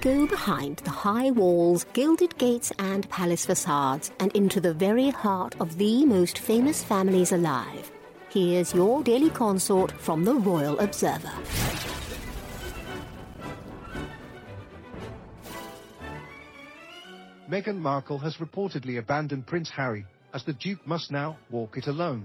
Go behind the high walls, gilded gates, and palace facades and into the very heart of the most famous families alive. Here's your daily consort from the Royal Observer. Meghan Markle has reportedly abandoned Prince Harry, as the Duke must now walk it alone.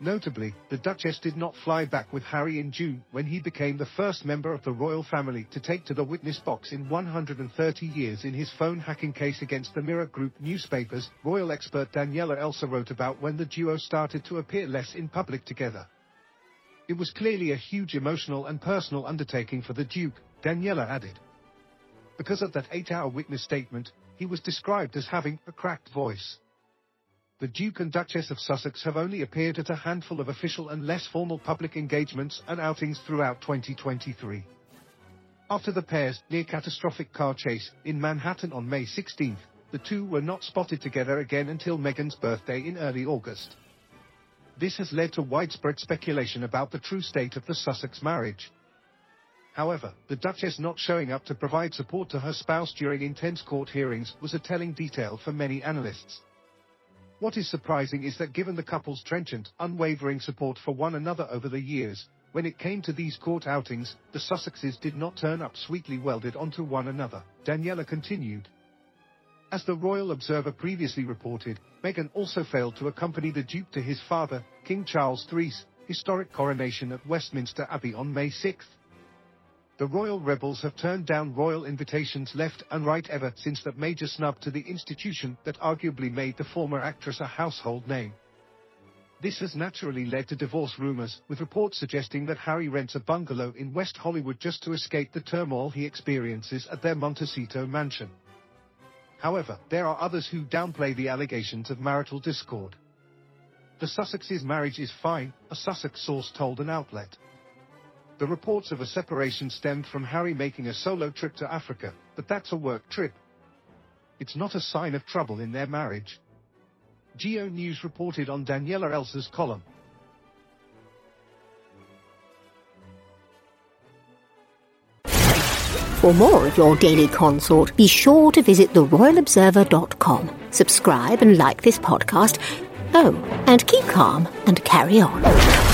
Notably, the Duchess did not fly back with Harry in June when he became the first member of the royal family to take to the witness box in 130 years in his phone hacking case against the Mirror Group newspapers. Royal expert Daniela Elser wrote about when the duo started to appear less in public together. It was clearly a huge emotional and personal undertaking for the Duke, Daniela added. Because of that eight-hour witness statement, he was described as having a cracked voice. The Duke and Duchess of Sussex have only appeared at a handful of official and less formal public engagements and outings throughout 2023. After the pair's near-catastrophic car chase in Manhattan on May 16, the two were not spotted together again until Meghan's birthday in early August. This has led to widespread speculation about the true state of the Sussex marriage. However, the Duchess not showing up to provide support to her spouse during intense court hearings was a telling detail for many analysts. What is surprising is that given the couple's trenchant, unwavering support for one another over the years, when it came to these court outings, the Sussexes did not turn up sweetly welded onto one another, Daniela continued. As the Royal Observer previously reported, Meghan also failed to accompany the Duke to his father, King Charles III's historic coronation at Westminster Abbey on May 6. The royal rebels have turned down royal invitations left and right ever since that major snub to the institution that arguably made the former actress a household name. This has naturally led to divorce rumors, with reports suggesting that Harry rents a bungalow in West Hollywood just to escape the turmoil he experiences at their Montecito mansion. However, there are others who downplay the allegations of marital discord. The Sussexes' marriage is fine, a Sussex source told an outlet. The reports of a separation stemmed from Harry making a solo trip to Africa, but that's a work trip. It's not a sign of trouble in their marriage. Geo News reported on Daniela Elser's column. For more of your daily consort, be sure to visit theroyalobserver.com. Subscribe and like this podcast. Oh, and keep calm and carry on.